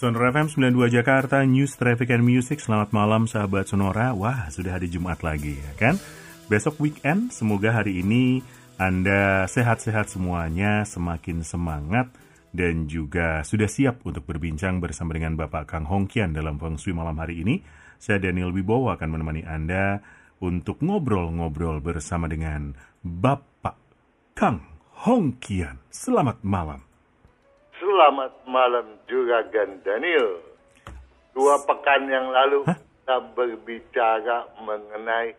Sonora FM 92 Jakarta, News, Traffic and Music. Selamat malam sahabat Sonora. Wah, sudah hari Jumat lagi ya kan? Besok weekend, semoga hari ini Anda sehat-sehat semuanya, semakin semangat, dan juga sudah siap untuk berbincang bersama dengan Bapak Kang Hongkian dalam Feng Shui malam hari ini. Saya Daniel Wibowo akan menemani Anda untuk ngobrol-ngobrol bersama dengan Bapak Kang Hongkian. Selamat malam. Selamat malam juga Gan Daniel. Dua pekan yang lalu Hah? kita berbicara mengenai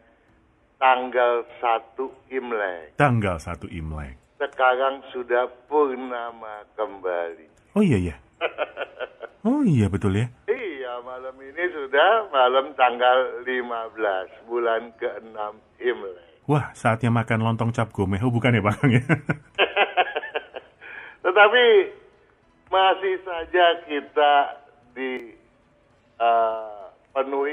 tanggal 1 Imlek. Tanggal 1 Imlek. Sekarang sudah purnama kembali. Oh iya ya. oh iya betul ya. Iya, malam ini sudah malam tanggal 15 bulan ke-6 Imlek. Wah, saatnya makan lontong cap gomeh. Oh, bukan ya, Bang ya? Tetapi masih saja kita dipenuhi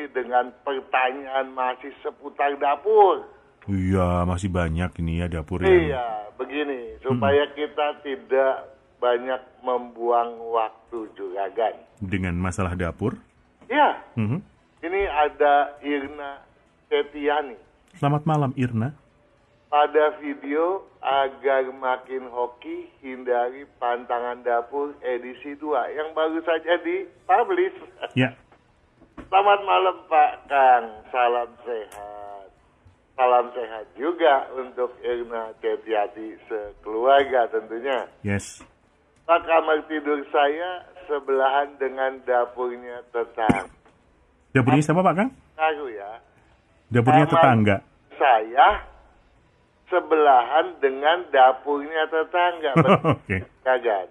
uh, dengan pertanyaan masih seputar dapur. Iya, masih banyak ini ya dapur yang... Iya, begini, supaya hmm. kita tidak banyak membuang waktu juga kan. Dengan masalah dapur? Iya. Hmm. Ini ada Irna Setiani. Selamat malam Irna pada video agar makin hoki hindari pantangan dapur edisi 2 yang baru saja dipublish. Ya. Selamat malam Pak Kang, salam sehat. Salam sehat juga untuk Irna Cetiati sekeluarga tentunya. Yes. Pak kamar tidur saya sebelahan dengan dapurnya tetangga. Dapurnya siapa Pak Kang? Aku ya. Dapurnya kamar tetangga. Saya sebelahan dengan dapurnya tetangga. Oke. Okay.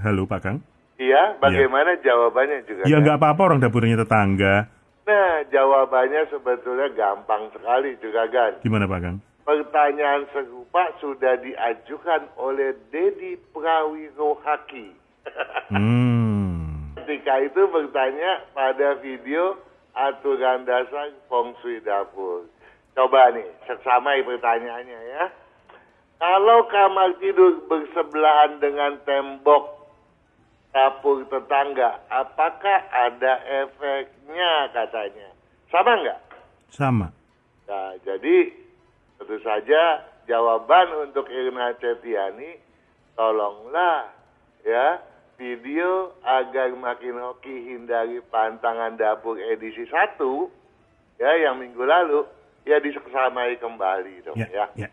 Halo Pak Kang. Iya, bagaimana ya. jawabannya juga? Ya nggak apa-apa orang dapurnya tetangga. Nah, jawabannya sebetulnya gampang sekali juga kan. Gimana Pak Kang? Pertanyaan serupa sudah diajukan oleh Dedi Prawirohaki. hmm. Ketika itu bertanya pada video aturan dasar feng shui dapur. Coba nih, seksamai pertanyaannya ya. Kalau kamar tidur bersebelahan dengan tembok dapur tetangga, apakah ada efeknya katanya? Sama nggak? Sama. Nah, jadi tentu saja jawaban untuk Irna Cetiani, tolonglah ya video agar makin hoki hindari pantangan dapur edisi 1 ya yang minggu lalu ya diseksamai kembali dong ya, ya. ya.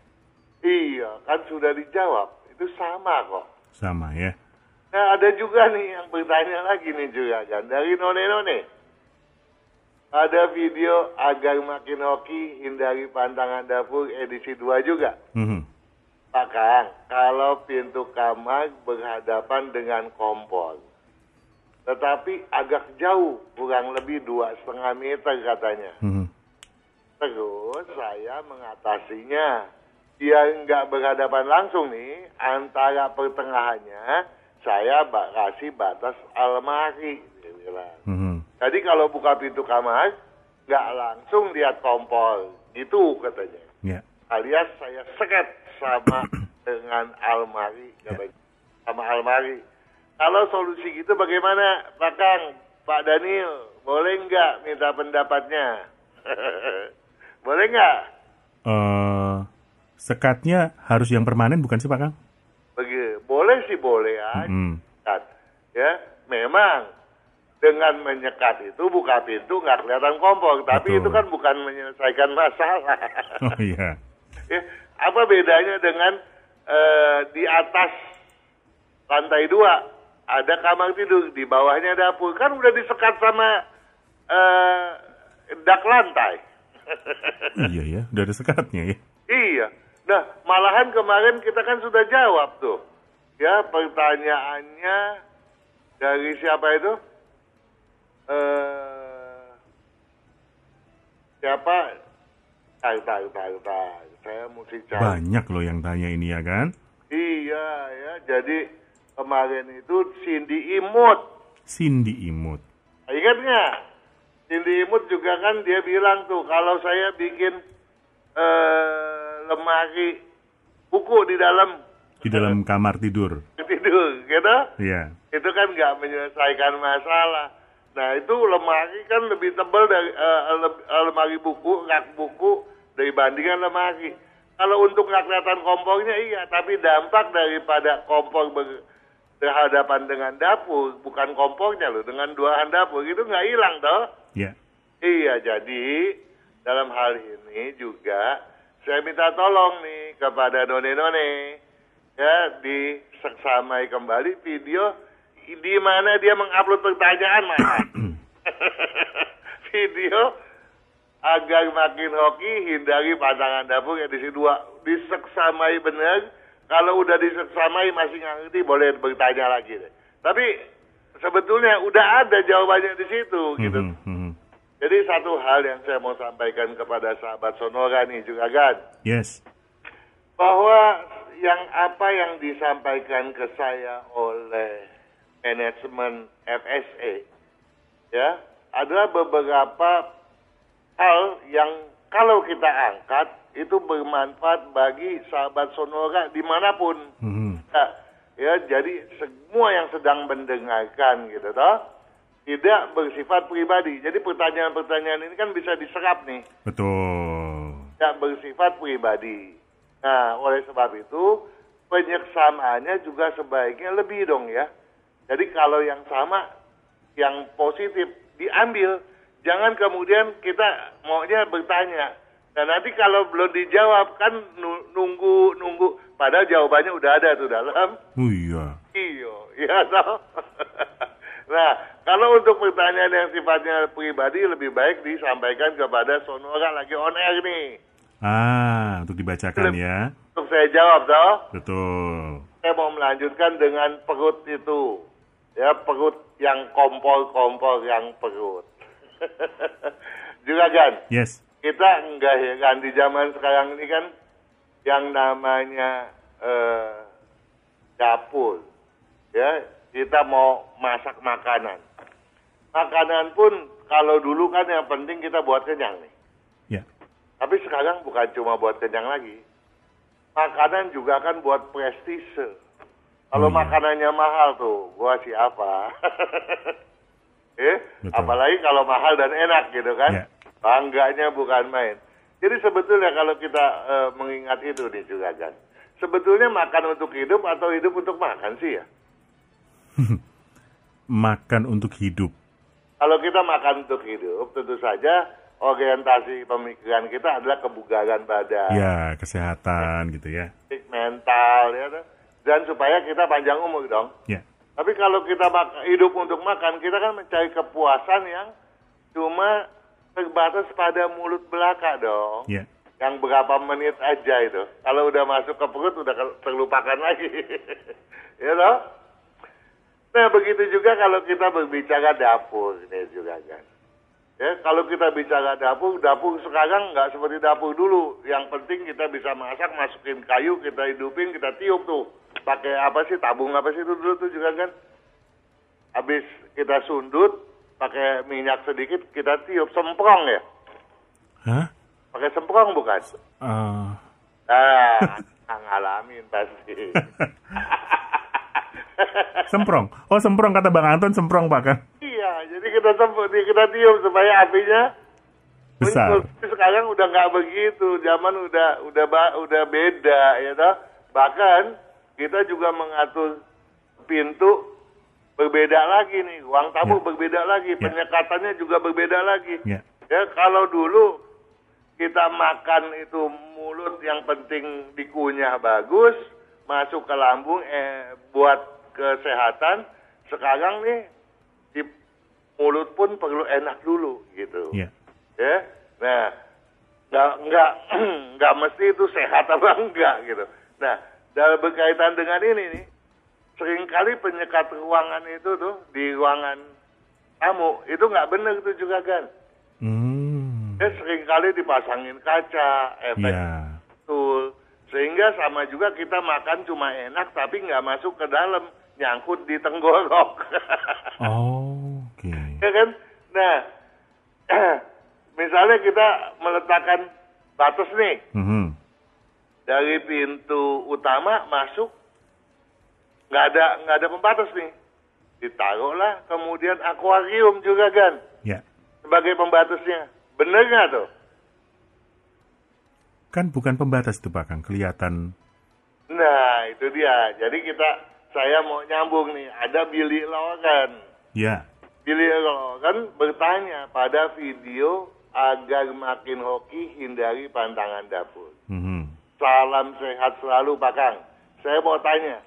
Iya, kan sudah dijawab. Itu sama kok. Sama ya. Nah, ada juga nih yang bertanya lagi nih juga kan dari none-none. Ada video agar makin hoki hindari pantangan dapur edisi 2 juga. Mm -hmm. Pak Kang, kalau pintu kamar berhadapan dengan kompor, tetapi agak jauh, kurang lebih dua setengah meter katanya. Hmm. Terus saya mengatasinya, dia nggak berhadapan langsung nih, antara pertengahannya saya kasih batas almari. Hmm. Jadi kalau buka pintu kamar, nggak langsung lihat kompor, gitu katanya. Yeah. Alias saya sekat sama dengan almari, ya. sama almari. Kalau solusi gitu bagaimana, Pak Kang, Pak Daniel, boleh nggak minta pendapatnya? boleh nggak? Uh, sekatnya harus yang permanen bukan sih Pak Kang? Bagi, boleh sih boleh ya. Mm -hmm. Ya, memang dengan menyekat itu buka pintu nggak kelihatan kompor, tapi Betul. itu kan bukan menyelesaikan masalah. Oh iya. ya, apa bedanya dengan uh, di atas lantai dua ada kamar tidur, di bawahnya dapur. Kan udah disekat sama uh, dak lantai. iya ya, udah ada sekatnya ya. Iya. Nah, malahan kemarin kita kan sudah jawab tuh. Ya, pertanyaannya dari siapa itu? Eh siapa? Tar, tar, tar, tar. Saya mesti cari. Banyak loh yang tanya ini ya kan? Iya, ya. Jadi kemarin itu Cindy Imut. Cindy Imut. Ingat nggak? Cindy Imut juga kan dia bilang tuh kalau saya bikin eh, lemari buku di dalam Di dalam kamar tidur. tidur, gitu? Iya. Itu kan nggak menyelesaikan masalah. Nah itu lemari kan lebih tebal dari eh, lemari buku, rak buku dibandingkan lemari. Kalau untuk nggak kelihatan kompornya iya, tapi dampak daripada kompor ber- berhadapan dengan dapur, bukan kompornya loh, dengan duaan dapur itu nggak hilang toh. Ya. Iya, jadi dalam hal ini juga saya minta tolong nih kepada none-none ya diseksamai kembali video di mana dia mengupload pertanyaan mas. video agar makin hoki hindari pantangan dapur yang di dua diseksamai benar. Kalau udah diseksamai masih ngerti boleh bertanya lagi deh. Tapi sebetulnya udah ada jawabannya di situ gitu. Mhm, mhm. Jadi satu hal yang saya mau sampaikan kepada sahabat Sonora nih juga kan, Yes. bahwa yang apa yang disampaikan ke saya oleh manajemen FSA ya adalah beberapa hal yang kalau kita angkat itu bermanfaat bagi sahabat Sonora di mana pun. Mhm. Ya, ya jadi semua yang sedang mendengarkan gitu toh tidak bersifat pribadi. Jadi pertanyaan-pertanyaan ini kan bisa diserap nih, Betul. tidak bersifat pribadi. Nah, oleh sebab itu penyeksamaannya juga sebaiknya lebih dong ya. Jadi kalau yang sama, yang positif diambil, jangan kemudian kita maunya bertanya. Dan nanti kalau belum dijawab kan nu- nunggu nunggu, padahal jawabannya udah ada tuh dalam Oh iya. Iya, iya toh. nah, kalau untuk pertanyaan yang sifatnya pribadi lebih baik disampaikan kepada Sonora lagi on air nih. Ah, untuk dibacakan ya. Untuk saya jawab toh. Betul. Saya mau melanjutkan dengan perut itu. Ya, perut yang kompor-kompor yang perut. Juga kan, Yes. kita enggak ya kan di zaman sekarang ini kan yang namanya eh, dapur ya. Kita mau masak makanan. Makanan pun kalau dulu kan yang penting kita buat kenyang nih. Ya. tapi sekarang bukan cuma buat kenyang lagi. Makanan juga kan buat prestise. Kalau Oh, iya. makanannya mahal tuh gua siapa eh Betul. apalagi kalau mahal dan enak gitu kan Ya. bangganya bukan main. Jadi sebetulnya kalau kita eh, mengingat itu nih juga kan, sebetulnya makan untuk hidup atau hidup untuk makan sih ya. Makan untuk hidup. Kalau kita makan untuk hidup, tentu saja orientasi pemikiran kita adalah kebugaran badan, Ya, kesehatan gitu ya. mental, ya, dan supaya kita panjang umur dong. Ya. Tapi kalau kita hidup untuk makan, kita kan mencari kepuasan yang cuma terbatas pada mulut belaka dong. Ya. Yang berapa menit aja itu. Kalau udah masuk ke perut udah terlupakan lagi. ya toh? Nah begitu juga kalau kita berbicara dapur ini juga kan. Ya, kalau kita bicara dapur, dapur sekarang nggak seperti dapur dulu. Yang penting kita bisa masak, masukin kayu, kita hidupin, kita tiup tuh. Pakai apa sih, tabung apa sih itu dulu tuh juga kan. Habis kita sundut, pakai minyak sedikit, kita tiup. Semprong ya? Hah? Pakai semprong bukan? Eh, Ah, ngalamin pasti. semprong. Oh, semprong kata Bang Anton semprong Pak kan? iya, jadi kita semprong, kita tiup supaya apinya Besar. Tapi Sekarang udah nggak begitu, zaman udah udah udah beda ya toh. Bahkan kita juga mengatur pintu berbeda lagi nih, ruang tamu Ya. berbeda lagi, Ya. penyekatannya juga berbeda lagi. Ya. Ya kalau dulu kita makan itu mulut yang penting dikunyah bagus, masuk ke lambung eh buat kesehatan. Sekarang nih di mulut pun perlu enak dulu gitu. Ya. Ya. Nah, nggak nggak nggak mesti itu sehat apa enggak gitu. Nah, dalam berkaitan dengan ini nih, sering kali penyekat ruangan itu tuh di ruangan tamu itu nggak benar itu juga kan. Hmm. Dia sering kali dipasangin kaca, efek Ya. betul. Sehingga sama juga kita makan cuma enak tapi nggak masuk ke dalam, nyangkut di tenggorok. Oh, oke. ya kan? Nah, misalnya kita meletakkan batas nih Mhm. Dari pintu utama masuk nggak ada nggak ada pembatas nih. Ditaruhlah kemudian akuarium juga kan Ya. sebagai pembatasnya. Bener nggak tuh? Kan bukan pembatas itu Pak kelihatan. Nah itu dia. Jadi kita saya mau nyambung nih. Ada Billy Logan. Ya. Billy Logan bertanya pada video agar makin hoki hindari pantangan dapur. Mhm. Salam sehat selalu Pak Kang. Saya mau tanya,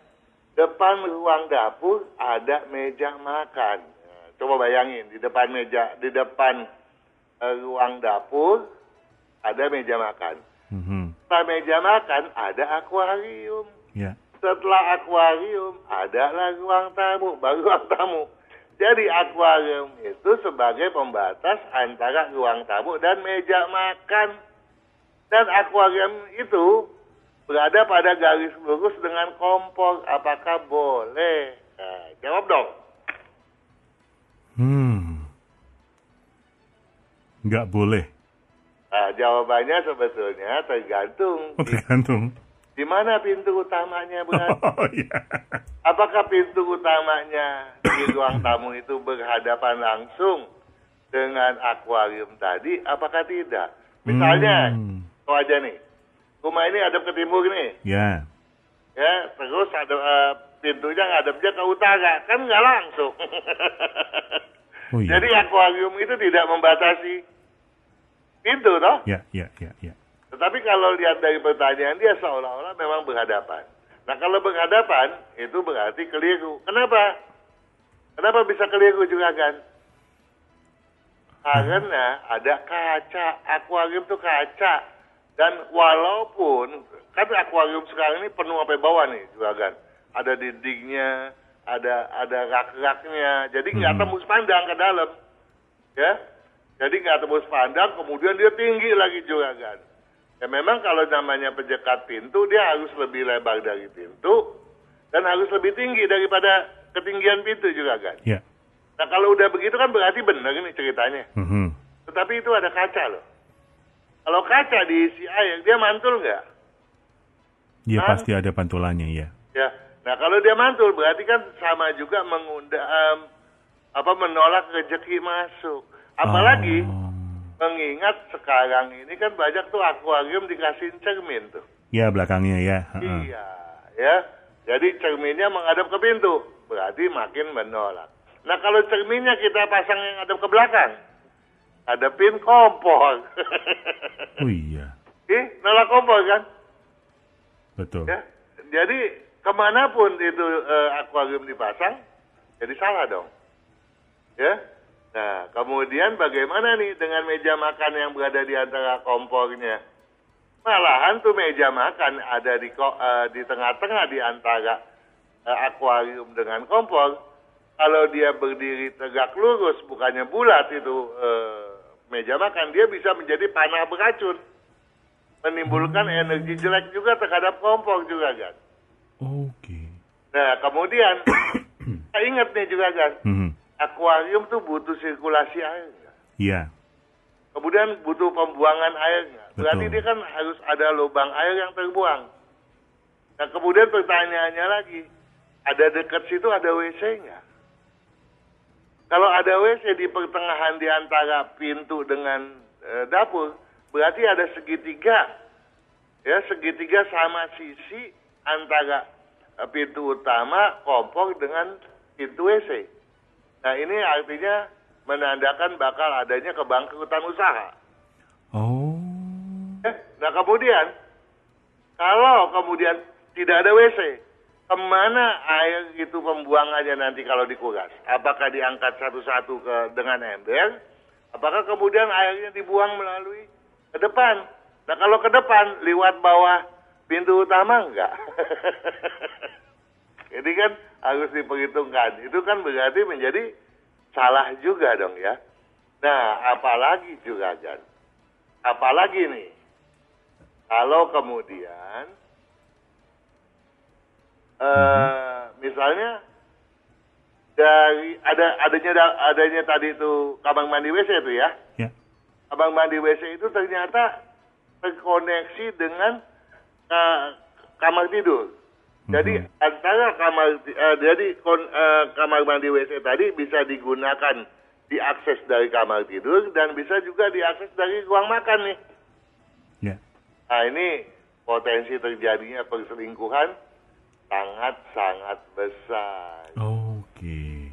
depan ruang dapur ada meja makan. Coba bayangin di depan meja, di depan eh, ruang dapur ada meja makan. Mhm. Setelah meja makan ada akuarium. Ya. Setelah akuarium adalah ruang tamu, baru ruang tamu. Jadi akuarium itu sebagai pembatas antara ruang tamu dan meja makan. Dan akuarium itu berada pada garis lurus dengan kompor. Apakah boleh? Nah, jawab dong. Hmm. Nggak boleh. Nah, jawabannya sebetulnya tergantung Oh, tergantung. di mana pintu utamanya berada. Oh, iya. Apakah pintu utamanya di ruang tamu itu berhadapan langsung dengan akuarium tadi? Apakah tidak? Misalnya, Hmm. Oh aja nih, rumah ini hadap ke timur nih, Ya. ya, terus ada eh, pintunya ngadepnya ke utara, kan nggak langsung. Oh, iya. Jadi akuarium itu tidak membatasi pintu, toh? Ya, ya, ya, ya. Tetapi kalau lihat dari pertanyaan dia seolah-olah memang berhadapan. Nah kalau berhadapan itu berarti keliru. Kenapa? Kenapa bisa keliru juga kan? Karena ada kaca, akuarium itu kaca. Dan walaupun, kan akuarium sekarang ini penuh sampai bawah nih juga kan. Ada dindingnya, ada ada rak-raknya, jadi nggak Hmm. tembus pandang ke dalam. Ya, jadi nggak tembus pandang, kemudian dia tinggi lagi juga kan. Ya memang kalau namanya penjekat pintu, dia harus lebih lebar dari pintu, dan harus lebih tinggi daripada ketinggian pintu juga kan. Ya. Nah kalau udah begitu kan berarti benar ini ceritanya. Mhm. Tetapi itu ada kaca loh. Kalau kaca diisi air, dia mantul nggak? Ya Kan? pasti ada pantulannya ya. Ya. Nah kalau dia mantul berarti kan sama juga mengundang apa menolak rezeki masuk. Apalagi Oh. mengingat sekarang ini kan banyak tuh akuarium dikasih cermin tuh. Ya belakangnya ya. Heeh. Iya, ya. Jadi cerminnya menghadap ke pintu, berarti makin menolak. Nah kalau cerminnya kita pasang yang hadap ke belakang, hadapin kompor. Oh iya, Ih, nolak kompor kan? betul. Ya. Jadi ke mana pun itu eh, akuarium dipasang, jadi salah dong. Ya. Nah, kemudian bagaimana nih dengan meja makan yang berada di antara kompornya? Malahan tuh meja makan ada di eh, di tengah-tengah di antara eh, akuarium dengan kompor. Kalau dia berdiri tegak lurus, bukannya bulat itu eh, meja makan, dia bisa menjadi panah beracun. Menimbulkan energi jelek juga terhadap kompor juga kan. Oke. Nah, kemudian saya ingat nih juga kan, Mhm. akuarium tuh butuh sirkulasi air. Iya. Kemudian butuh pembuangan airnya. Berarti dia kan harus ada lubang air yang terbuang. Nah, kemudian pertanyaannya lagi, ada dekat situ ada WC nggak? Kalau ada WC di pertengahan di antara pintu dengan eh, dapur, berarti ada segitiga. Ya, segitiga sama sisi antara eh, pintu utama kompor dengan pintu WC. Nah, ini artinya menandakan bakal adanya kebangkrutan usaha. Oh. Eh, Nah kemudian, kalau kemudian tidak ada WC, ke mana air itu pembuangannya nanti kalau dikuras? Apakah diangkat satu-satu ke dengan ember? Apakah kemudian airnya dibuang melalui ke depan. Nah kalau ke depan, lewat bawah pintu utama enggak. Ini kan harus diperhitungkan. Itu kan berarti menjadi salah juga dong ya. Nah, apalagi juga kan. Apalagi nih. Kalau kemudian eh misalnya dari ada adanya adanya tadi itu kamar mandi WC itu ya. Ya. Kamar mandi WC itu ternyata terkoneksi dengan uh, kamar tidur. Jadi Mhm. antara kamar eh, jadi kon, eh, kamar mandi WC tadi bisa digunakan diakses dari kamar tidur dan bisa juga diakses dari ruang makan nih. Ya. Nah ini potensi terjadinya perselingkuhan sangat-sangat besar. Oke.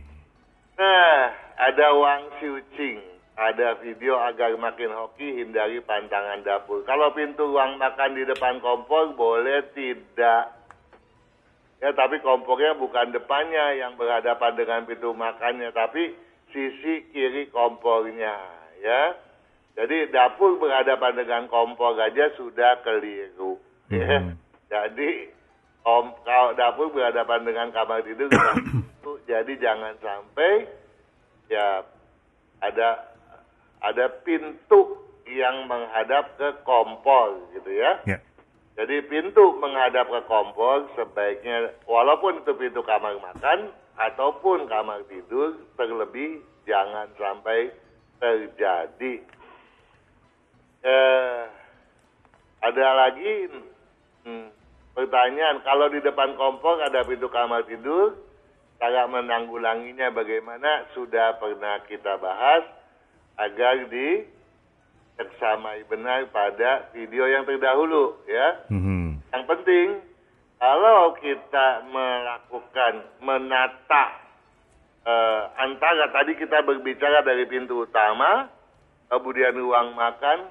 Nah, ada Wang Xiuqing. Ada video agar makin hoki hindari pantangan dapur. Kalau pintu ruang makan di depan kompor boleh tidak. Ya, tapi kompornya bukan depannya yang berhadapan dengan pintu makannya, tapi sisi kiri kompornya, ya. Jadi dapur berhadapan dengan kompor aja sudah keliru. Ya. Mhm. Jadi om, kalau dapur berhadapan dengan kamar tidur keliru. jadi jangan sampai ya ada ada pintu yang menghadap ke kompor gitu ya. Ya. Jadi pintu menghadap ke kompor sebaiknya walaupun itu pintu kamar makan ataupun kamar tidur terlebih jangan sampai terjadi. Eh, ada lagi hmm, pertanyaan kalau di depan kompor ada pintu kamar tidur cara menanggulanginya bagaimana sudah pernah kita bahas agar di tersamai benar pada video yang terdahulu ya. Mhm. Yang penting kalau kita melakukan menata eh, antara tadi kita berbicara dari pintu utama, kemudian ruang makan,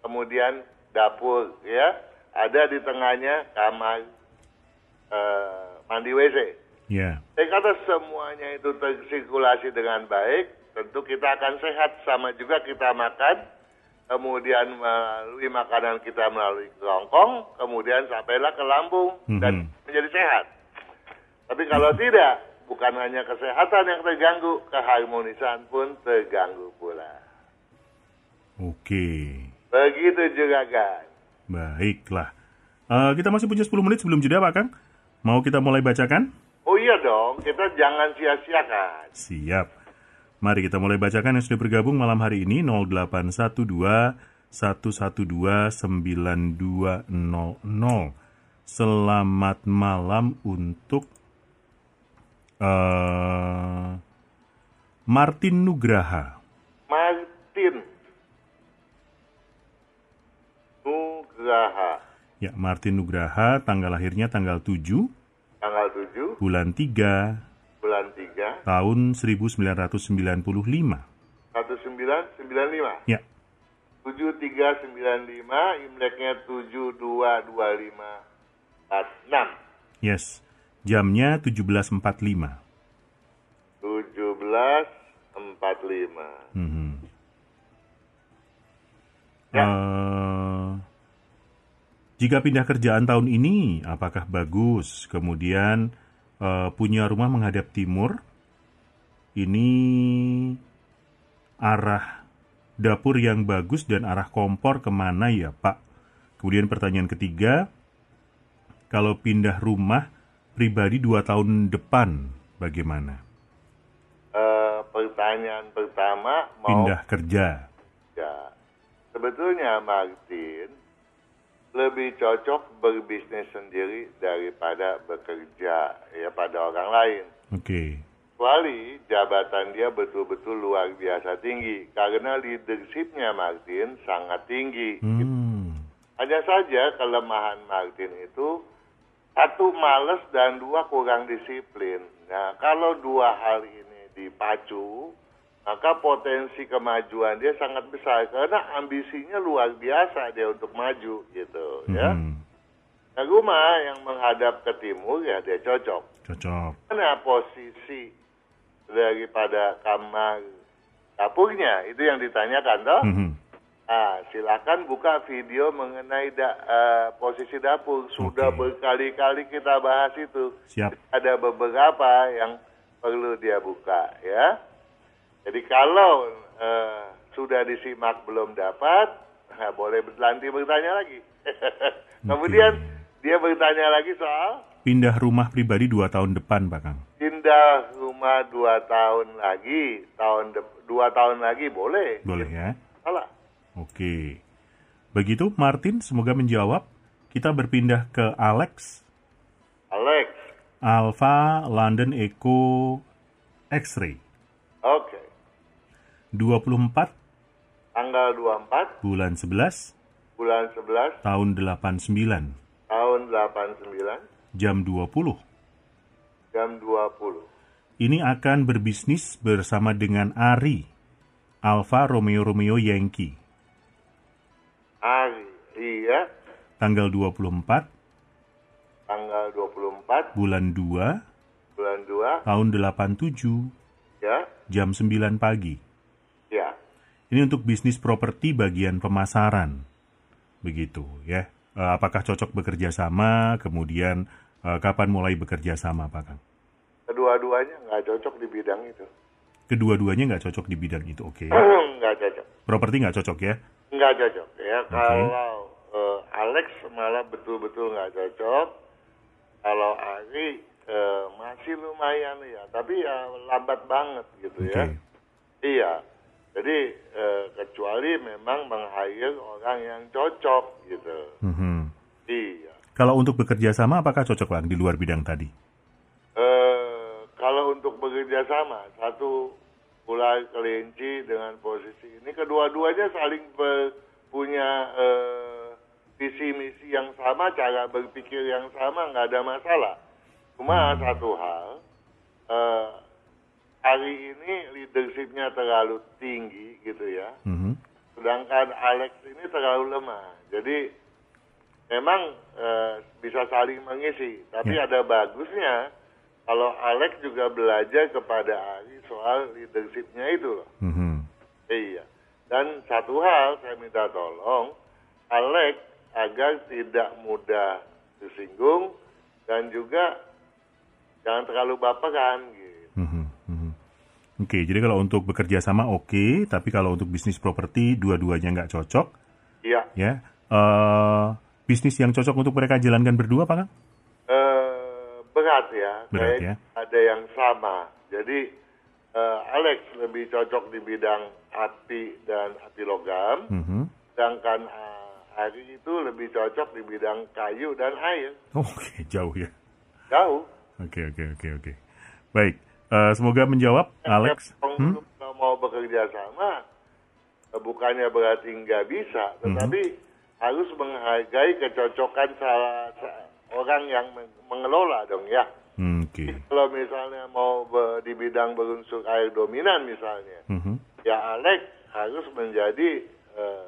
kemudian dapur ya, ada di tengahnya kamar eh, mandi WC. Ya. Saya kata semuanya itu tersirkulasi dengan baik, tentu kita akan sehat sama juga kita makan, kemudian melalui makanan kita melalui kerongkong, kemudian sampailah ke lambung dan Mhm. menjadi sehat. Tapi kalau tidak, bukan hanya kesehatan yang terganggu, keharmonisan pun terganggu pula. Oke. Begitu juga kan. Baiklah. Eh, kita masih punya 10 menit sebelum jeda, Pak Kang. Mau kita mulai bacakan? Oh iya dong, kita jangan sia-siakan. Siap. Mari kita mulai bacakan yang sudah bergabung malam hari ini 0812 112 9200. Selamat malam untuk eh Martin Nugraha. Martin Nugraha, Ya, Martin Nugraha, tanggal lahirnya tanggal 7 tanggal 7 bulan 3 bulan 3 tahun 1995. 1995 Ya, 7395 Imleknya 722546 yes. Jamnya 17.45. 1745 Mhm. Ya. Eh, jika pindah kerjaan tahun ini, apakah bagus? Kemudian eh, punya rumah menghadap timur. Ini arah dapur yang bagus dan arah kompor ke mana ya Pak? Kemudian pertanyaan ketiga, kalau pindah rumah pribadi dua tahun depan, bagaimana? Eh, Pertanyaan pertama mau Pindah kerja. Ya, sebetulnya Martin lebih cocok berbisnis sendiri daripada bekerja ya pada orang lain. Oke. Kecuali jabatan dia betul-betul luar biasa tinggi karena leadershipnya Martin sangat tinggi. Hmm. Hanya saja kelemahan Martin itu satu males dan dua kurang disiplin. Nah, kalau dua hal ini dipacu, maka potensi kemajuan dia sangat besar karena ambisinya luar biasa dia untuk maju gitu ya. Mhm. Nah, rumah yang menghadap ke timur ya dia cocok. Cocok. Mana posisi daripada kamar dapurnya itu yang ditanyakan toh? Mhm. Ah, silakan buka video mengenai da- eh, posisi dapur. Sudah Oke. berkali-kali kita bahas itu. Siap. Ada beberapa yang perlu dia buka, ya. Jadi kalau eh, sudah disimak belum dapat, nah, boleh nanti bertanya lagi. Kemudian dia bertanya lagi soal Pindah rumah pribadi dua tahun depan, Pak Kang. pindah rumah dua tahun lagi, tahun de- dua tahun lagi boleh. Boleh ya? Salah. Oke. Begitu, Martin, semoga menjawab. Kita berpindah ke Alex. Alex, Alpha London Echo X-ray. oke. 24 Tanggal 24 bulan 11 bulan 11 tahun 89 tahun 89 jam 20. jam 20. Ini akan berbisnis bersama dengan Ari. Alfa Romeo Romeo Yankee. Hari, iya, Tanggal 24 tanggal 24 bulan 2 bulan 2, tahun 87 ya, jam 9 pagi. Ini untuk bisnis properti bagian pemasaran. Begitu ya. Eh, apakah cocok bekerja sama? Kemudian eh, kapan mulai bekerja sama, Pak Kang? Kedua-duanya nggak cocok di bidang itu. Kedua-duanya nggak cocok di bidang itu, oke. nggak cocok. Properti nggak cocok ya? Nggak cocok ya. Kalau eh, Alex malah betul-betul nggak cocok. Kalau Ari eh, masih lumayan ya, tapi ya lambat banget gitu Oke. ya. Iya. Jadi eh, kecuali memang meng-hire orang yang cocok gitu. Mhm. Iya. Kalau untuk bekerja sama, apakah cocok Bang di luar bidang tadi? Eh, kalau untuk bekerja sama, satu mulai kelinci dengan posisi ini, kedua-duanya saling punya eh, visi misi yang sama, cara berpikir yang sama, nggak ada masalah. Cuma satu hal, eh, hari ini leadershipnya terlalu tinggi gitu ya, Mhm. sedangkan Alex ini terlalu lemah. Jadi memang eh, bisa saling mengisi, tapi Ya. ada bagusnya kalau Alex juga belajar kepada Ari soal leadershipnya itu loh. Mhm. Iya. Dan satu hal saya minta tolong Alex agar tidak mudah tersinggung dan juga jangan terlalu baperan gitu. Oke, jadi kalau untuk bekerja sama oke, tapi kalau untuk bisnis properti dua-duanya nggak cocok, Iya. ya. Eh, bisnis yang cocok untuk mereka jalankan berdua, Pak Kang? Eh, berat ya. Berat Kayak ya. Ada yang sama. Jadi eh, Alex lebih cocok di bidang api dan api logam, Mhm. sedangkan eh, Ari itu lebih cocok di bidang kayu dan air. Oke, jauh ya. Jauh. Oke, oke, oke, oke. Baik, eh, semoga menjawab, Alex. Kalau Hmm? mau bekerja sama, eh, bukannya berarti nggak bisa, Hmm. tetapi harus menghargai kecocokan salah sa- orang yang men- mengelola dong ya. Hmm, Oke. Kalau misalnya mau di bidang berunsur air dominan misalnya, Mhm. ya Alex harus menjadi eh,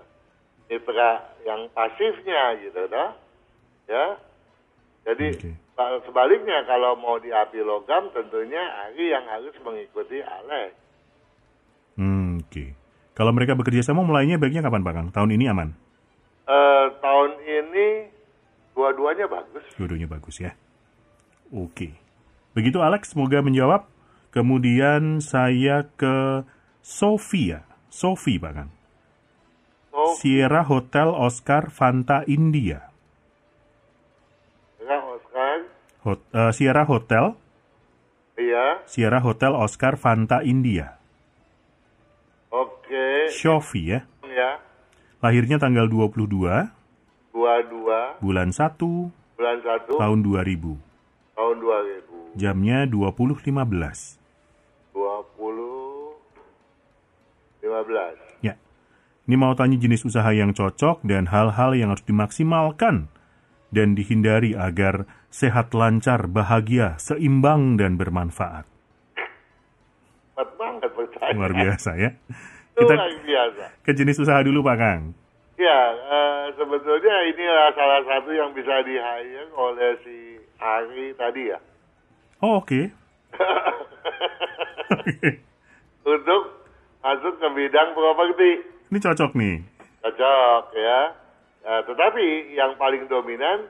mitra yang pasifnya gitu dah. Ya. Jadi Oke. Ba- sebaliknya kalau mau di api logam tentunya Ari yang harus mengikuti Alex. Hmm, Oke. Kalau mereka bekerja sama mulainya baiknya kapan, Pak Kang? Tahun ini aman? Eh, tahun ini dua-duanya bagus. Dua-duanya bagus ya. Oke. Begitu Alex, semoga menjawab. Kemudian saya ke Sofia. Sofi, Pak Kang. Oh, Sierra Hotel Oscar Fanta India. ya Oscar, Hot, eh, Sierra Hotel, iya, Sierra Hotel Oscar Fanta India. oke, Sofi ya. ya, Lahirnya tanggal 22 dua-dua bulan 1 bulan satu tahun 2000. tahun 2000. Jamnya 20.15. 20 15. Ya. Ini mau tanya jenis usaha yang cocok dan hal-hal yang harus dimaksimalkan dan dihindari agar sehat lancar, bahagia, seimbang dan bermanfaat. Cepat banget. Luar biasa ya. Kita luar biasa. ke jenis usaha dulu Pak Kang. Ya, eh, sebetulnya inilah salah satu yang bisa di hire oleh si Ari tadi ya. Oh oke. Oke. Untuk masuk ke bidang properti. Ini cocok nih. cocok ya. Nah, tetapi yang paling dominan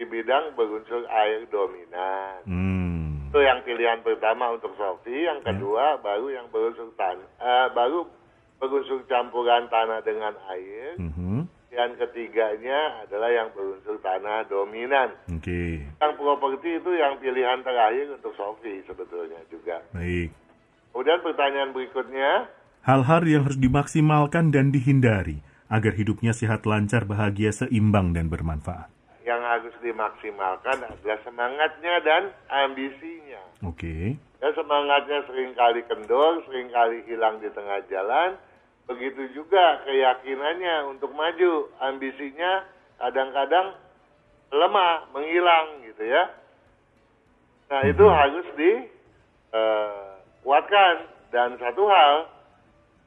di bidang berunsur air dominan. Hmm. Itu yang pilihan pertama untuk Sofi. Yang kedua baru yang berunsur tan, eh, baru berunsur campuran tanah dengan air. Mhm. Yang ketiganya adalah yang berunsur tanah dominan. Oke. Yang properti itu yang pilihan terakhir untuk Sofi sebetulnya juga. Baik. Kemudian pertanyaan berikutnya, Hal-hal yang harus dimaksimalkan dan dihindari agar hidupnya sehat, lancar, bahagia, seimbang, dan bermanfaat. yang harus dimaksimalkan adalah semangatnya dan ambisinya. Oke. Ya semangatnya sering kali kendor, sering kali hilang di tengah jalan. Begitu juga keyakinannya untuk maju, ambisinya kadang-kadang lemah, menghilang gitu ya. Nah itu harus dikuatkan. Dan satu hal,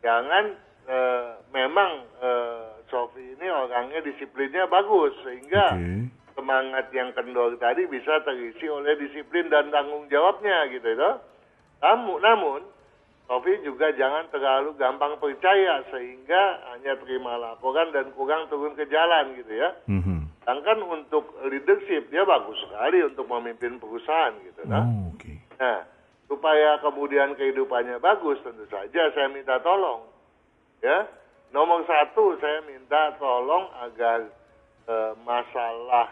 jangan eh, memang eh, Sofi ini orangnya disiplinnya bagus sehingga Oke. semangat yang kendor tadi bisa terisi oleh disiplin dan tanggung jawabnya gitu ya. Namun, namun Sofi juga jangan terlalu gampang percaya sehingga hanya terima laporan dan kurang turun ke jalan gitu ya. Mhm. Sedangkan untuk leadership dia bagus sekali untuk memimpin perusahaan gitu nah. Oh, oke. Nah, supaya kemudian kehidupannya bagus tentu saja saya minta tolong. Ya, nomor satu saya minta tolong agar eh, masalah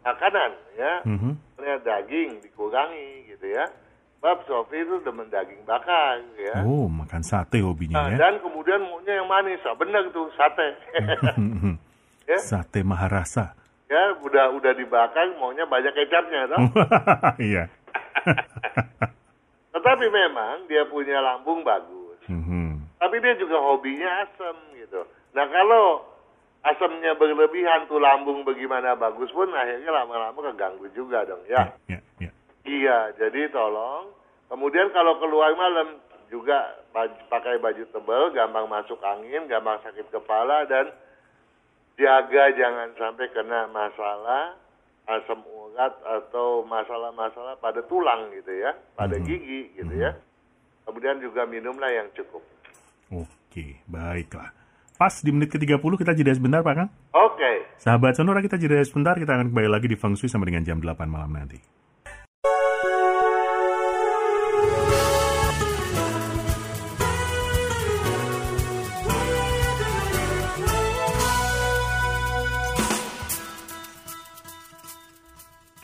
makanan ya, Mhm. misalnya daging dikurangi gitu ya. Sebab Sofi itu demen daging bakar ya. Oh, makan sate Nah, hobinya ya. dan kemudian maunya yang manis, ah, benar tuh sate. Mhm. ya, sate Maharasa. ya udah udah dibakar maunya banyak kecapnya toh. Iya. Tetapi memang dia punya lambung bagus. Mhm. Tapi dia juga hobinya asam gitu. Nah kalau asamnya berlebihan tuh lambung bagaimana bagus pun akhirnya lama-lama keganggu juga dong ya. Ya, ya. Iya, jadi tolong. Kemudian kalau keluar malam juga pakai baju tebal, gampang masuk angin, gampang sakit kepala dan jaga jangan sampai kena masalah asam urat atau masalah-masalah pada tulang gitu ya, pada Mhm. gigi gitu ya. Kemudian juga minumlah yang cukup. Oke, baiklah. Pas di menit ke-30 kita jeda sebentar, Pak Kang. Oke. Sahabat Sonora kita jeda sebentar, kita akan kembali lagi di Feng Shui sampai dengan jam 8 malam nanti.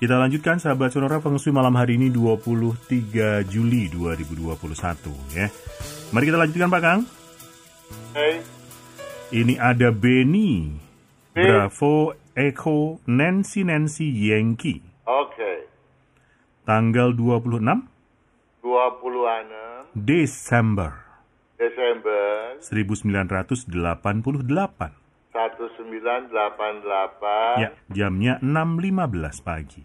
Kita lanjutkan sahabat Sonora Feng Shui malam hari ini 23 Juli 2021 ya. Mari kita lanjutkan Pak Kang. Oke. Ini ada Benny, Ben. Bravo, Echo, Nancy, Nancy, Yankee. Oke. Tanggal 26 26 Desember Desember 1988. 1988 Ya, jamnya 6.15 pagi.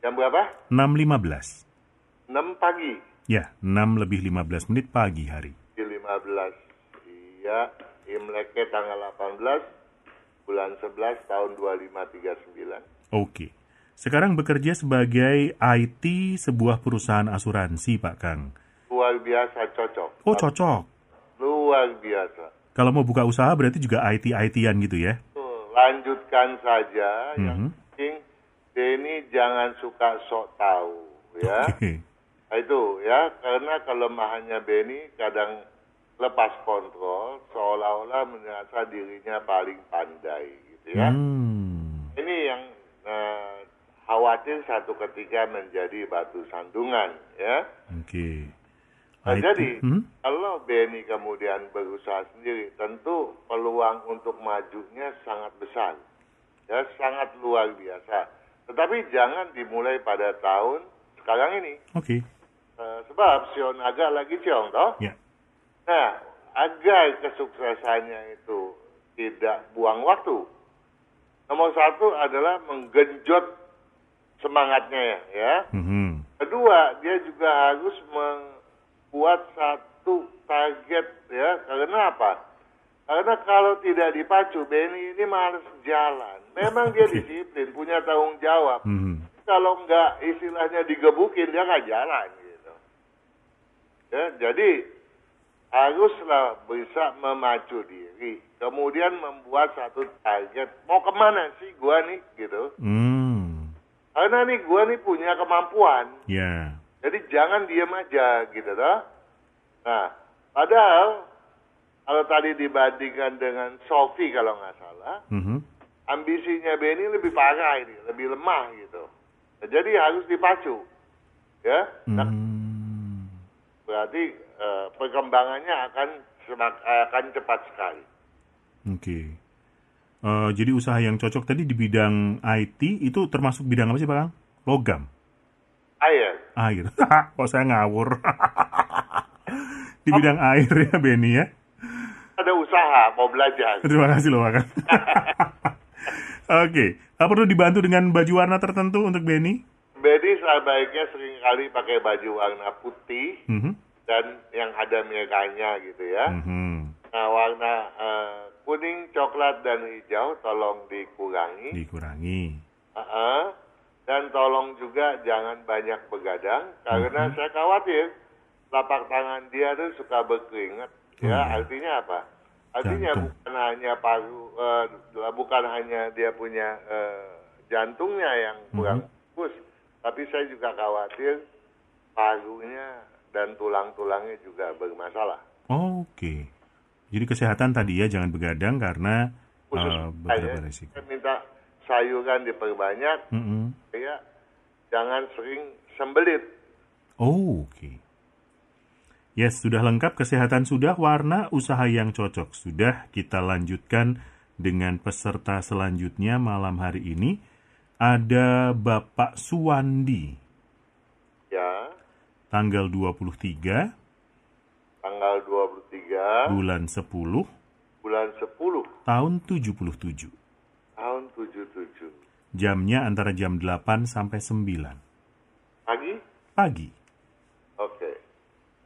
jam berapa? 6.15. 6 pagi Ya, 6 lebih 15 menit pagi hari. di 15 iya Imleknya tanggal 18 bulan 11 tahun 2539 Oke. Sekarang bekerja sebagai IT sebuah perusahaan asuransi, Pak Kang. luar biasa cocok Oh, cocok. luar biasa Kalau mau buka usaha berarti juga IT-IT-an gitu ya? Lanjutkan saja yang Mhm. penting Denny jangan suka sok tahu ya Oke. Nah, itu ya karena kelemahannya Benny kadang lepas kontrol seolah-olah merasa dirinya paling pandai gitu ya. Hmm. Ini yang eh, khawatir satu ketika menjadi batu sandungan ya. Oke. Nah, IT. jadi Hmm? kalau Benny kemudian berusaha sendiri, tentu peluang untuk majunya sangat besar, ya sangat luar biasa. Tetapi jangan dimulai pada tahun sekarang ini, Oke. Eh, sebab Sio Naga lagi ciong toh. Ya. Nah, agar kesuksesannya itu tidak buang waktu, nomor satu adalah menggenjot semangatnya ya. Mhm. Kedua, dia juga harus membuat satu target ya. Karena apa? Karena kalau tidak dipacu, Benny ini males jalan. Memang dia Oke. disiplin, punya tanggung jawab. Mhm. Kalau nggak istilahnya digebukin, dia nggak jalan gitu. Ya, jadi haruslah bisa memacu diri, kemudian membuat satu target. Mau ke mana sih gua nih, gitu? Hmm. Karena nih gua nih punya kemampuan. Ya. Jadi jangan diam aja gitu toh. Nah, padahal kalau tadi dibandingkan dengan Sofi kalau nggak salah, Mhm. ambisinya Benny lebih parah ini, lebih lemah gitu. Nah, jadi harus dipacu. Ya. Nah, Hmm. berarti eh, perkembangannya akan semak- akan cepat sekali. Oke. Eh, jadi usaha yang cocok tadi di bidang IT itu termasuk bidang apa sih Pak Kang? Logam. Air. Air. Kok saya ngawur. di bidang air ya Benny ya. Ada usaha mau belajar. Terima kasih loh Pak Kang. Oke. Eh, perlu dibantu dengan baju warna tertentu untuk Benny? Benny sebaiknya sering kali pakai baju warna putih Mhm. Dan yang ada merahnya gitu ya. Mhm. Nah, warna eh, kuning, coklat, dan hijau tolong dikurangi. Dikurangi. Uh-uh. Dan tolong juga jangan banyak begadang, karena saya khawatir telapak tangan dia tuh suka berkeringat. Ya, Hmm. artinya apa? Artinya Jantung. bukan hanya paru, eh, bukan hanya dia punya eh, jantungnya yang kurang bagus, tapi saya juga khawatir parunya dan tulang-tulangnya juga bermasalah. Oke. Jadi kesehatan tadi ya jangan begadang karena Khusus eh, beberapa saya, resiko. saya minta sayuran diperbanyak, Mhm. ya jangan sering sembelit. Oh, oke. Yes, sudah lengkap kesehatan sudah, warna usaha yang cocok sudah. Kita lanjutkan dengan peserta selanjutnya malam hari ini. Ada Bapak Suwandi, Ya, tanggal 23 tanggal 23 bulan 10 bulan 10 tahun 77. tahun 77. Jamnya antara jam 8 sampai 9 Pagi? pagi. Oke.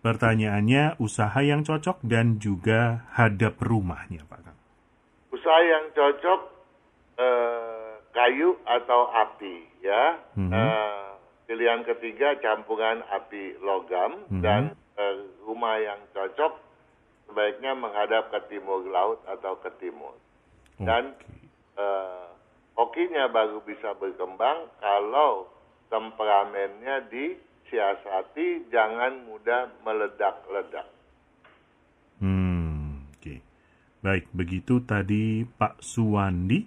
Pertanyaannya usaha yang cocok dan juga hadap rumahnya, Pak Kang. Usaha yang cocok eh, kayu atau api, ya. Mhm. Eh, pilihan ketiga campuran api logam Mhm. dan eh, rumah yang cocok sebaiknya menghadap ke timur laut atau ke timur. Dan Oke. eh, hokinya baru bisa berkembang kalau temperamennya disiasati, jangan mudah meledak-ledak. Hmm, oke. Baik, begitu tadi Pak Suwandi.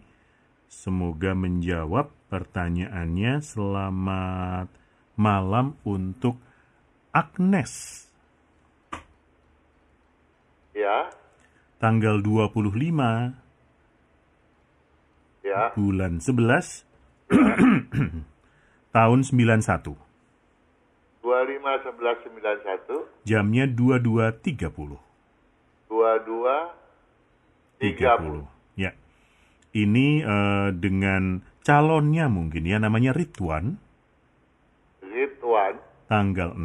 Semoga menjawab pertanyaannya. Selamat malam untuk Agnes. Ya, Tanggal 25 ya, bulan 11 tahun 91. 25 11 91 Jamnya 22.30. 22 30. Ya. Ini eh, dengan calonnya mungkin ya namanya Ridwan Ridwan tanggal 6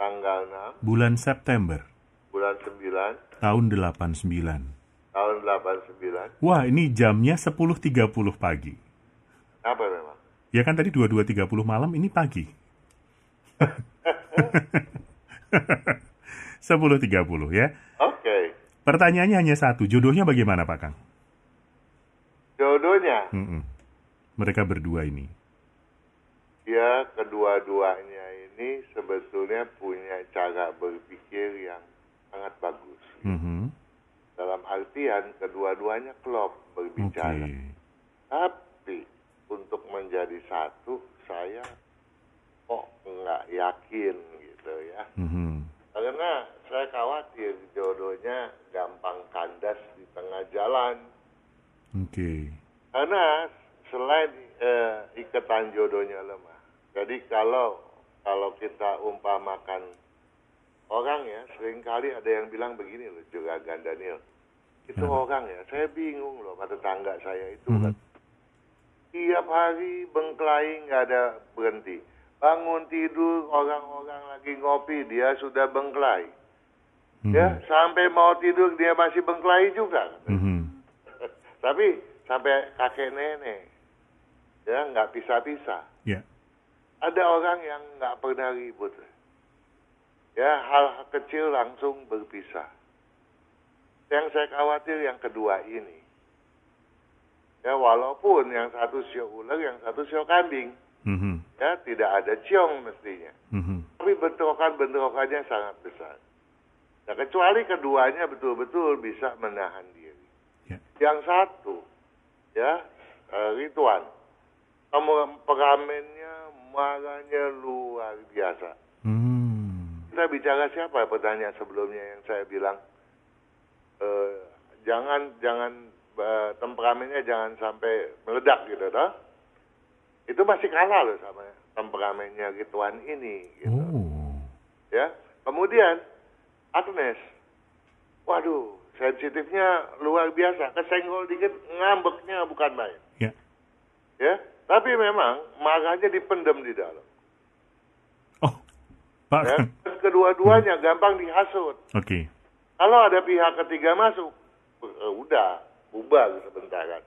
tanggal 6 bulan September bulan 9 tahun 89. tahun 89. Wah, ini jamnya 10.30 pagi. Apa memang? Ya kan tadi 22.30 malam, ini pagi. 10.30 ya. Oke. Pertanyaannya hanya satu, jodohnya bagaimana Pak Kang? Jodohnya Mm-mm. Mereka berdua ini. ya kedua-duanya ini sebetulnya punya cara berpikir yang sangat bagus. Mhm. Dalam artian kedua-duanya klop berbicara. Tapi untuk menjadi satu saya kok nggak yakin gitu ya. Mhm. Karena saya khawatir jodohnya gampang kandas di tengah jalan. Oke. Karena selain eh, ikatan jodohnya lemah. Jadi kalau kalau kita umpamakan orang ya, sering kali ada yang bilang begini loh, Juragan Daniel. Itu orang ya, saya bingung loh kata tetangga saya itu Mhm. kan. Tiap hari bengkelai nggak ada berhenti. Bangun tidur orang-orang lagi ngopi, dia sudah bengkelai. Mhm. Ya, sampai mau tidur dia masih bengkelai juga. Mhm. Tapi sampai kakek nenek, ya nggak pisah-pisah. Ya. Ada orang yang nggak pernah ribut. ya hal kecil langsung berpisah. Yang saya khawatir yang kedua ini. Ya walaupun yang satu sio ular, yang satu sio kambing. Mhm. Ya tidak ada ciong mestinya. Mhm. Tapi bentrokan-bentrokannya sangat besar. Nah kecuali keduanya betul-betul bisa menahan diri. Ya. Yang satu, ya eh, Ridwan, temperamennya marahnya luar biasa. Hmm. Kita bicara siapa pertanyaan sebelumnya yang saya bilang eh, jangan jangan eh, temperamennya jangan sampai meledak gitu toh. Itu masih kalah loh sama temperamennya Ridwan ini gitu. Oh. Ya. Kemudian Agnes. Waduh, sensitifnya luar biasa. Kesenggol dikit ngambeknya bukan main. Ya. Ya. Tapi memang marahnya dipendam di dalam. Oh. Pak. Ya. Kedua-duanya gampang dihasut. Oke. Kalau ada pihak ketiga masuk, eh, udah bubar sebentaran.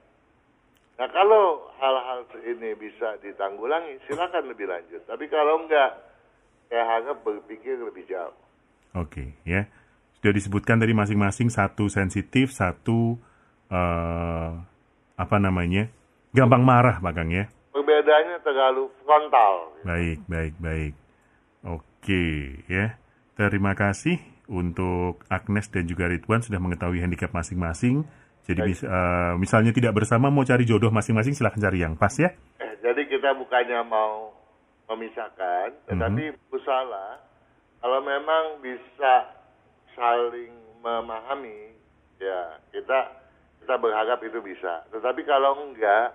Nah kalau hal-hal ini bisa ditanggulangi, silakan lebih lanjut. Tapi kalau enggak, saya harap berpikir lebih jauh. Oke, ya. Sudah disebutkan tadi masing-masing satu sensitif, satu eh apa namanya? Gampang marah, Pak Kang ya. Perbedaannya terlalu frontal. Baik, baik, baik. Oke, ya. Terima kasih untuk Agnes dan juga Ridwan sudah mengetahui handicap masing-masing. Jadi mis- eh, misalnya tidak bersama mau cari jodoh masing-masing silahkan cari yang pas ya. Eh, jadi kita bukannya mau memisahkan, tetapi usaha kalau memang bisa saling memahami, ya kita kita berharap itu bisa. Tetapi kalau enggak,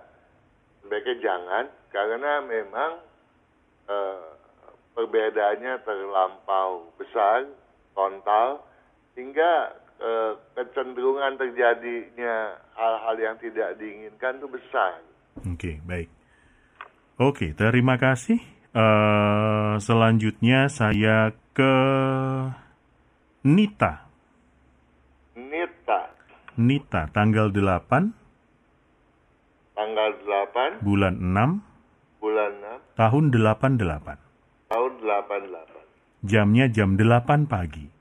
sebaiknya jangan, karena memang eh, perbedaannya terlampau besar, frontal, hingga eh, kecenderungan terjadinya hal-hal yang tidak diinginkan itu besar. Oke, baik. Oke, terima kasih. Eh, selanjutnya saya ke Nita. Nita, Nita, tanggal 8 tanggal 8 bulan 6 bulan 6 tahun 88. tahun 88 Jamnya jam 8 pagi.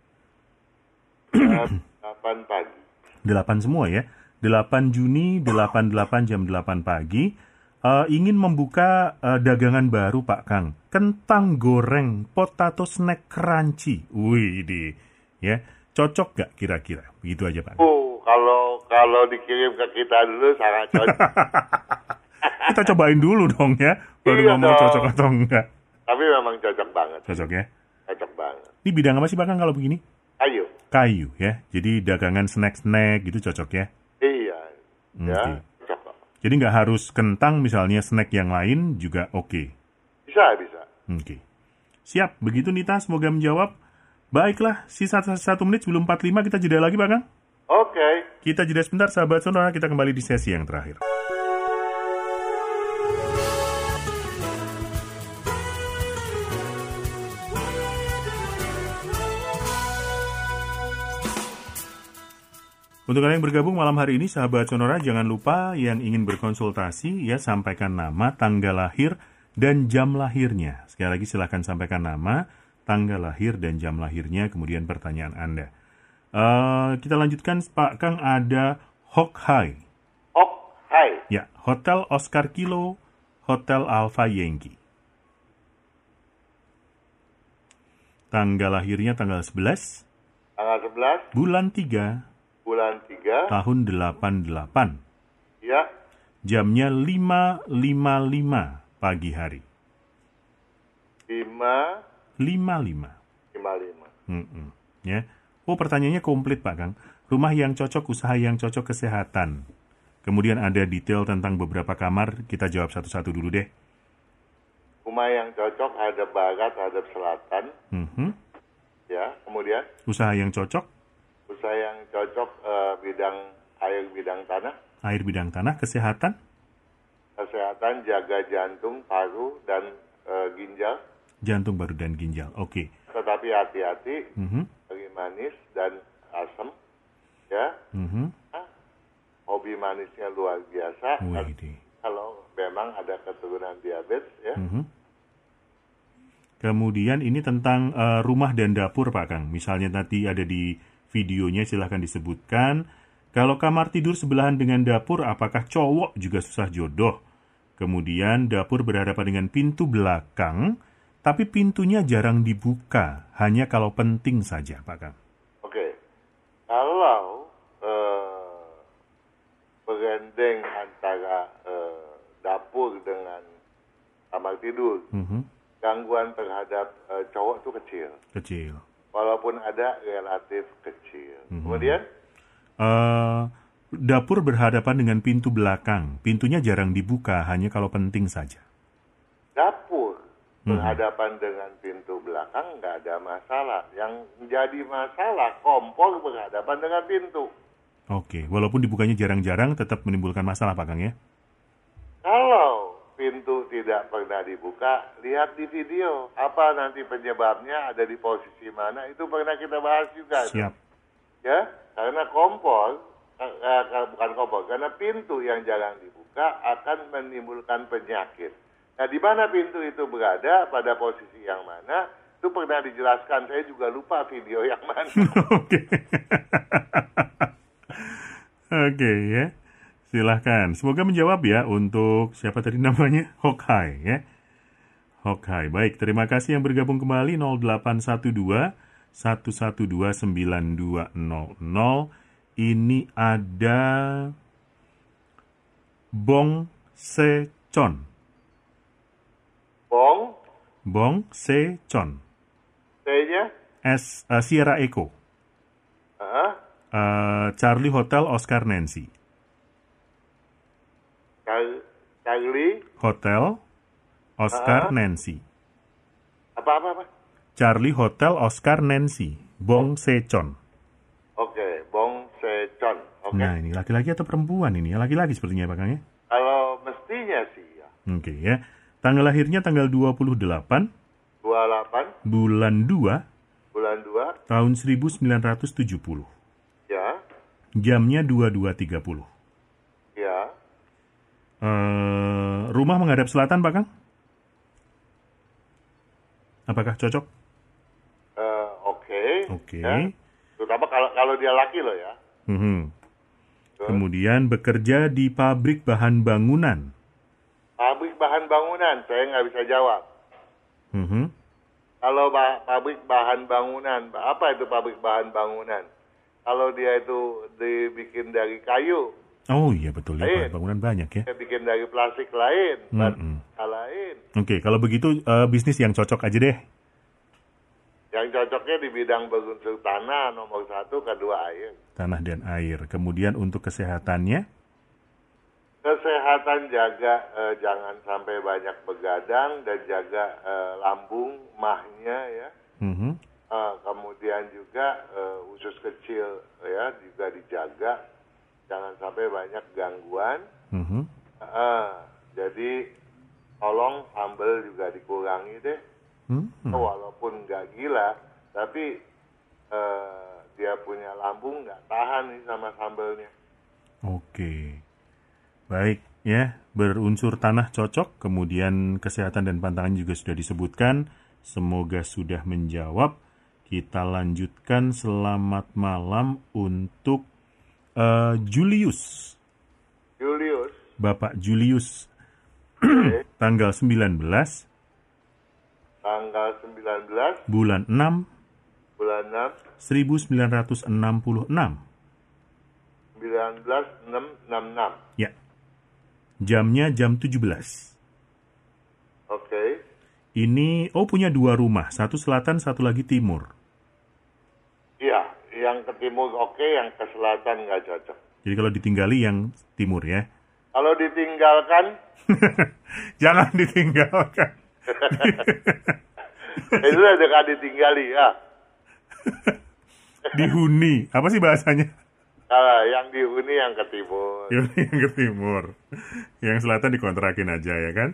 jam 8 pagi 8 semua ya. 8 Juni 88 jam 8 pagi. Eh, ingin membuka eh, dagangan baru Pak Kang. Kentang goreng potato snack crunchy. Wih, di ya. Cocok gak kira-kira? Begitu aja Pak. oh kalau kalau dikirim ke kita dulu sangat cocok Kita cobain dulu dong ya. Baru Iya ngomong dong. cocok atau enggak. tapi memang cocok banget Cocok ya. cocok banget Ini bidang apa sih Pak Kang kalau begini? ayo Kayu ya. Jadi dagangan snack-snack gitu cocok ya. iya ya cocok. Jadi nggak harus kentang misalnya snack yang lain juga oke. bisa bisa Oke. Siap, begitu Nita, semoga menjawab. Baiklah, sisa satu menit sebelum 45 kita jeda lagi, Pak Kang. oke Kita jeda sebentar, sahabat sonora, kita kembali di sesi yang terakhir. Untuk kalian yang bergabung malam hari ini, sahabat Sonora, jangan lupa yang ingin berkonsultasi, ya sampaikan nama, tanggal lahir, dan jam lahirnya. Sekali lagi silahkan sampaikan nama, tanggal lahir, dan jam lahirnya, kemudian pertanyaan Anda. Eh, kita lanjutkan, Pak Kang, ada Hokhai. oh hai Ya, Hotel Oscar Kilo, Hotel Alpha Yankee. Tanggal lahirnya tanggal 11, tanggal 11 bulan 3, bulan 3 tahun 88. ya Jamnya 5.55 pagi hari. 5 55. 55 Mm-mm. Ya. Oh, pertanyaannya komplit, Pak Kang. Rumah yang cocok, usaha yang cocok, kesehatan. Kemudian ada detail tentang beberapa kamar, kita jawab satu-satu dulu deh. rumah yang cocok ada barat ada selatan Mhm. ya kemudian Usaha yang cocok, usaha yang cocok eh, bidang air bidang tanah air bidang tanah, kesehatan, kesehatan jaga jantung paru dan eh, ginjal jantung baru dan ginjal. Oke. tetapi hati-hati Mhm. dari manis dan asam ya Mhm. hobi manisnya luar biasa Wih, kalau memang ada keturunan diabetes ya Mhm. Kemudian ini tentang eh, rumah dan dapur Pak Kang. Misalnya nanti ada di videonya silahkan disebutkan. Kalau kamar tidur sebelahan dengan dapur, apakah cowok juga susah jodoh? Kemudian dapur berhadapan dengan pintu belakang, tapi pintunya jarang dibuka, hanya kalau penting saja, Pak Kang. Oke, kalau eh, berendeng antara eh, dapur dengan kamar tidur, Mhm, gangguan terhadap eh, cowok itu kecil. Kecil. Walaupun ada relatif kecil. Mhm. Kemudian Eh, dapur berhadapan dengan pintu belakang, pintunya jarang dibuka, hanya kalau penting saja. dapur. Berhadapan dengan pintu belakang nggak ada masalah. Yang menjadi masalah kompor berhadapan dengan pintu. Oke, walaupun dibukanya jarang-jarang, tetap menimbulkan masalah, Pak Kang ya. Kalau pintu tidak pernah dibuka, lihat di video. Apa nanti penyebabnya ada di posisi mana, itu pernah kita bahas juga. tuh. Siap. Ya, karena kompor, eh, eh, bukan kompor, karena pintu yang jarang dibuka akan menimbulkan penyakit. Nah, di mana pintu itu berada, pada posisi yang mana, itu pernah dijelaskan. Saya juga lupa video yang mana. Oke. Oke ya. Silahkan. Semoga menjawab ya untuk siapa tadi namanya? Hokai ya. Hokai. Baik, terima kasih yang bergabung kembali 0812 112 9200. Ini ada Bong Secon. Bong, Bong Secon. T-nya, S eh, Sierra Echo. ah, Eh, Charlie Hotel Oscar Nancy. Char- Charlie, Hotel Oscar Ah. Nancy. apa-apa, apa? Charlie Hotel Oscar Nancy. Bong Secon. Oke, Bong Secon. Oke. Nah ini laki-laki atau perempuan ini? Laki-laki sepertinya Pak Kang ya. Kalau mestinya sih ya, Oke ya. Tanggal lahirnya tanggal 28 28 bulan 2 bulan 2, tahun 1970. ya, Jamnya 22.30. ya. Eh, rumah menghadap selatan Pak Kang? Apakah cocok? Eh, Oke. Oke. Ya. Terutama kalau kalau dia laki loh ya. Mhm. Terus, Kemudian bekerja di pabrik bahan bangunan. Pabrik bahan bangunan, saya nggak bisa jawab. Mhm. Kalau ba- pabrik bahan bangunan, apa itu pabrik bahan bangunan? Kalau dia itu dibikin dari kayu, Oh iya betul ya, Lain. bahan bangunan banyak ya. dia bikin dari plastik lain, Mm-mm. bahan lain. Oke, kalau begitu eh, bisnis yang cocok aja deh. Yang cocoknya di bidang berunsur tanah nomor satu, kedua air. Tanah dan air. Kemudian untuk kesehatannya, Kesehatan jaga eh, jangan sampai banyak begadang dan jaga eh, lambung, mahnya ya. mhm. Eh, kemudian juga eh, usus kecil ya juga dijaga, jangan sampai banyak gangguan. mhm. Eh, jadi tolong sambal juga dikurangi deh. Mhm. Walaupun nggak gila, tapi eh, dia punya lambung nggak tahan nih sama sambalnya. Oke. Baik, ya. Berunsur tanah cocok, kemudian kesehatan dan pantangan juga sudah disebutkan. Semoga sudah menjawab. Kita lanjutkan selamat malam untuk eh, Julius. Julius, Bapak Julius oke, tanggal 19 tanggal 19 bulan 6 bulan 6 1966. 19666. Ya. Jamnya jam 17. Oke. Ini oh punya dua rumah, satu selatan, satu lagi timur. Iya, yang ke timur oke, yang ke selatan nggak cocok. Jadi kalau ditinggali yang timur ya. Kalau ditinggalkan, Jangan ditinggalkan. itu dekat ditinggali ya. Dihuni. Apa sih bahasanya? Kalau yang dihuni yang ke timur. Yang ke timur. Yang selatan dikontrakin aja ya kan.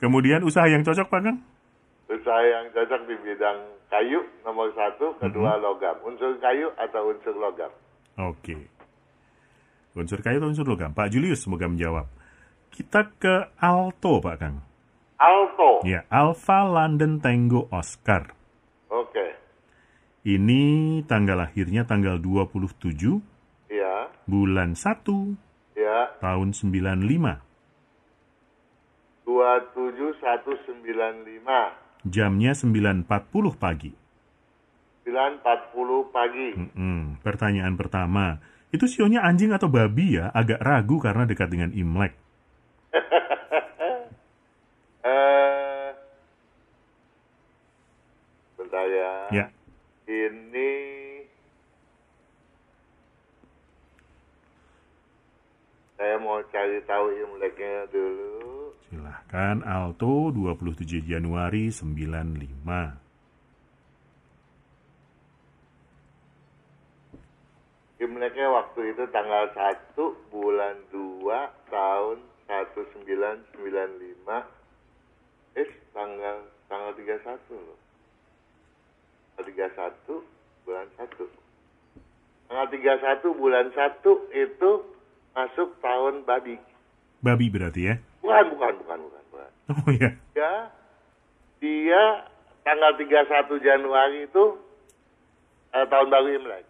Kemudian usaha yang cocok Pak Kang? Usaha yang cocok di bidang kayu nomor satu, kedua logam. Unsur kayu atau unsur logam. Oke. Unsur kayu atau unsur logam? Pak Julius semoga menjawab. Kita ke alto Pak Kang. Alto. Ya, Alpha London Tango Oscar. Oke. Ini tanggal lahirnya tanggal 27 Ya. Bulan 1 Ya. tahun 95. 27195. Jamnya 9.40 pagi. 9.40 pagi. Mm-mm. Pertanyaan pertama, itu sionya anjing atau babi ya? Agak ragu karena dekat dengan Imlek. Eh, bentar ya. Ya, Ini saya mau cari tahu Imleknya silahkan Alto 27 Januari 95. Imleknya waktu itu tanggal 1 bulan 2 tahun 1995. Eh, tanggal tanggal 31 loh. Tanggal 31 bulan 1. Tanggal 31 bulan 1 itu masuk tahun babi. Babi berarti ya? Bukan, bukan, bukan, bukan, bukan. Oh ya, Ya, dia tanggal 31 Januari itu eh, tahun baru Imlek.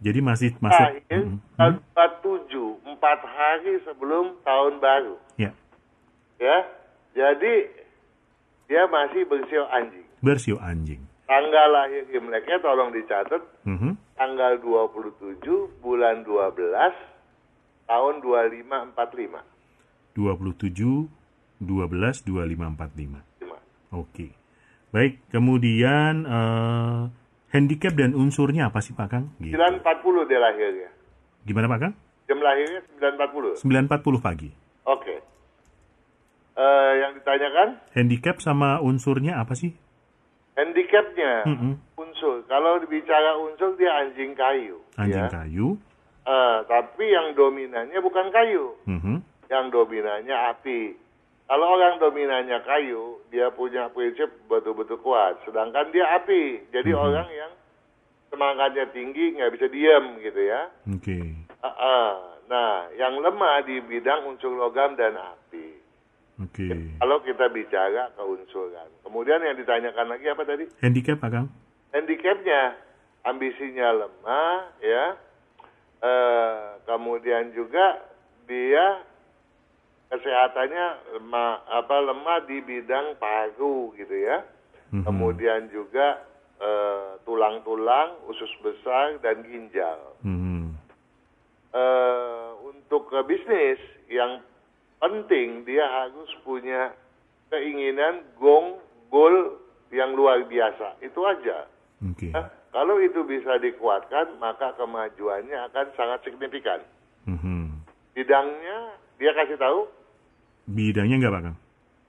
jadi masih masuk. Lahir Mm-mm. tahun 47, empat hari sebelum tahun baru. Ya, Ya, jadi dia masih bersio anjing. bersio anjing. Tanggal lahir Imleknya tolong dicatat Mhm. tanggal 27 bulan 12 tahun 2545. 27 12 2545. Lima. Oke. Baik, kemudian eh, handicap dan unsurnya apa sih Pak Kang? Gitu. 940 dia lahirnya. Gimana Pak Kang? Jam lahirnya 940. 9.40 pagi. Oke. Eh, yang ditanyakan Handicap sama unsurnya apa sih? handicapnya Mm-mm. unsur. Kalau bicara unsur dia anjing kayu. Anjing ya. kayu. Eh, tapi yang dominannya bukan kayu. Mhm. Yang dominannya api. Kalau orang dominannya kayu, dia punya prinsip betul-betul kuat. Sedangkan dia api. Jadi Mhm. orang yang semangatnya tinggi nggak bisa diam gitu ya. Oke. Ah, ah. Nah, yang lemah di bidang unsur logam dan api. Oke. Kalau kita bicara keunsuran. Kemudian yang ditanyakan lagi apa tadi? Handicap Pak Kang? handicapnya ambisinya lemah ya eh, kemudian juga dia kesehatannya lemah apa lemah di bidang paru gitu ya Mhm. kemudian juga eh, tulang-tulang usus besar dan ginjal Mhm. Eh, untuk ke bisnis yang penting dia harus punya keinginan gong goal yang luar biasa itu aja Oke. Nah, kalau itu bisa dikuatkan, maka kemajuannya akan sangat signifikan. Mhm. Bidangnya, dia kasih tahu, Bidangnya nggak Pak Kang?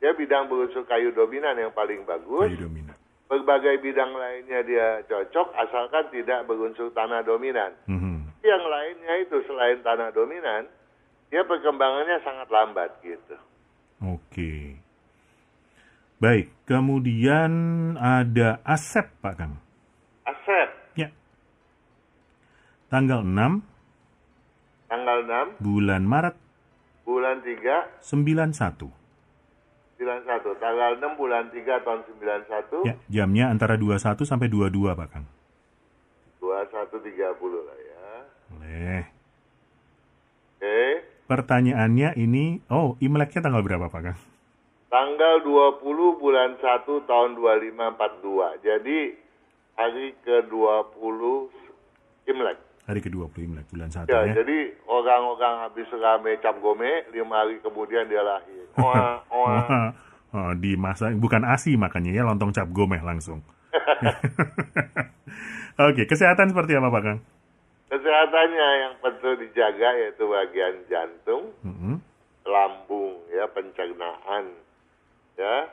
dia bidang berunsur kayu dominan yang paling bagus. Kayu dominan. Berbagai bidang lainnya dia cocok, asalkan tidak berunsur tanah dominan. Mhm. Yang lainnya itu selain tanah dominan, dia perkembangannya sangat lambat gitu. Oke. Baik, kemudian ada Asep Pak Kang. Aset, Ya. Tanggal 6 tanggal 6, bulan Maret bulan 3, 91. 91. Tanggal 6 bulan 3 tahun 91, Ya, jamnya antara 21 sampai 22 Pak Kang. 21.30 lah ya. Boleh. Oke. Pertanyaannya ini, oh Imleknya tanggal berapa Pak Kang? Tanggal 20 bulan 1 tahun 2542. Jadi hari ke-20 Imlek. Hari ke-20 Imlek, bulan 1 Ya, ya. jadi orang-orang habis rame cap gome, lima hari kemudian dia lahir. Oa, oa. Wah, oh, dimasak, bukan ASI makanya ya, lontong cap gomeh langsung. Oke, kesehatan seperti apa Pak Kang? Kesehatannya yang perlu dijaga yaitu bagian jantung, Mhm. lambung, ya pencernaan, ya.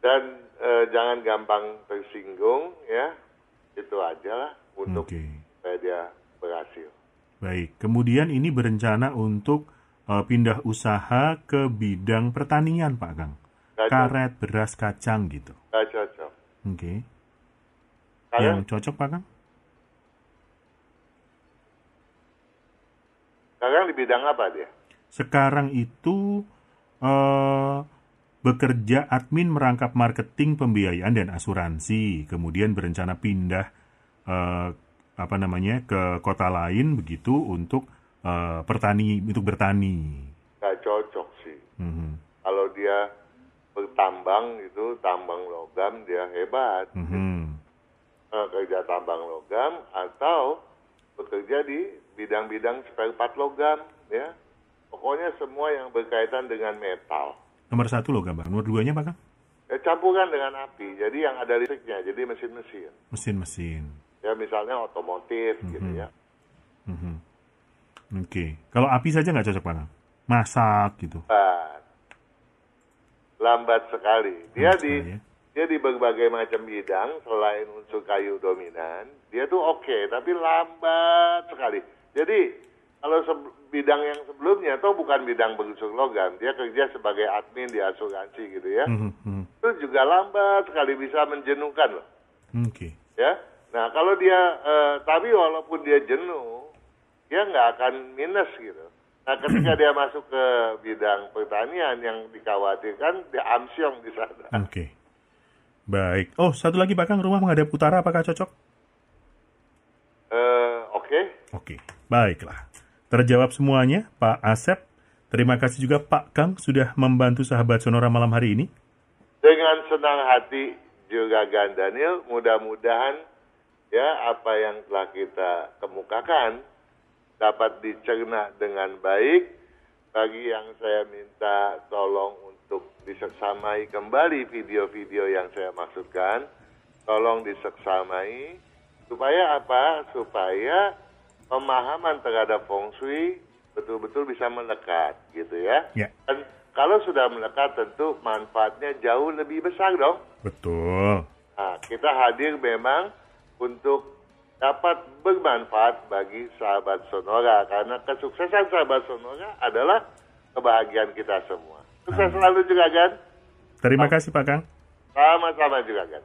Dan eh, jangan gampang tersinggung, ya. Itu aja lah untuk Oke. Supaya dia berhasil. Baik, kemudian ini berencana untuk eh, pindah usaha ke bidang pertanian, Pak Kang. Cocok. Karet, beras, kacang gitu. Nggak cocok. Oke. Kalian Yang cocok, Pak Kang? sekarang di bidang apa dia? Sekarang itu eh bekerja admin merangkap marketing, pembiayaan dan asuransi, kemudian berencana pindah uh, apa namanya ke kota lain begitu untuk uh, pertani untuk bertani. Gak cocok sih. Mm-hmm. Kalau dia bertambang itu tambang logam dia hebat. Mm-hmm. Uh, kerja tambang logam atau bekerja di bidang-bidang spare part logam ya. Pokoknya semua yang berkaitan dengan metal. Nomor satu logam bang, nomor duanya apa kang? Ya, campuran dengan api, jadi yang ada listriknya, jadi mesin-mesin. Mesin-mesin. Ya misalnya otomotif mm -hmm. gitu ya. Mm -hmm. Oke, okay. kalau api saja nggak cocok bang? Masak gitu. Lambat, lambat sekali. Dia lambat di sekali, ya? dia di berbagai macam bidang selain unsur kayu dominan, dia tuh oke, okay, tapi lambat sekali. Jadi kalau bidang yang sebelumnya atau bukan bidang berunsur logam, dia kerja sebagai admin di asuransi gitu ya. Mm -hmm. Itu juga lambat sekali bisa menjenuhkan loh. Oke. Okay. Ya. Nah kalau dia, uh, tapi walaupun dia jenuh, dia nggak akan minus gitu. Nah ketika dia masuk ke bidang pertanian yang dikhawatirkan dia amsyong di sana. Oke. Okay. Baik. Oh satu lagi Pak Kang, rumah menghadap utara apakah cocok? Uh, Oke. Okay. Oke. Okay. Baiklah. Terjawab semuanya, Pak Asep. Terima kasih juga Pak Kang sudah membantu sahabat Sonora malam hari ini. Dengan senang hati juga Gan Daniel, mudah-mudahan ya apa yang telah kita kemukakan dapat dicerna dengan baik. Bagi yang saya minta tolong untuk diseksamai kembali video-video yang saya maksudkan, tolong diseksamai supaya apa? Supaya pemahaman terhadap feng shui betul-betul bisa melekat gitu ya. ya. Dan kalau sudah melekat tentu manfaatnya jauh lebih besar dong. Betul. Nah, kita hadir memang untuk dapat bermanfaat bagi sahabat Sonora karena kesuksesan sahabat Sonora adalah kebahagiaan kita semua. Sukses Amin. selalu juga kan. Terima kasih Pak Kang. Sama-sama juga kan.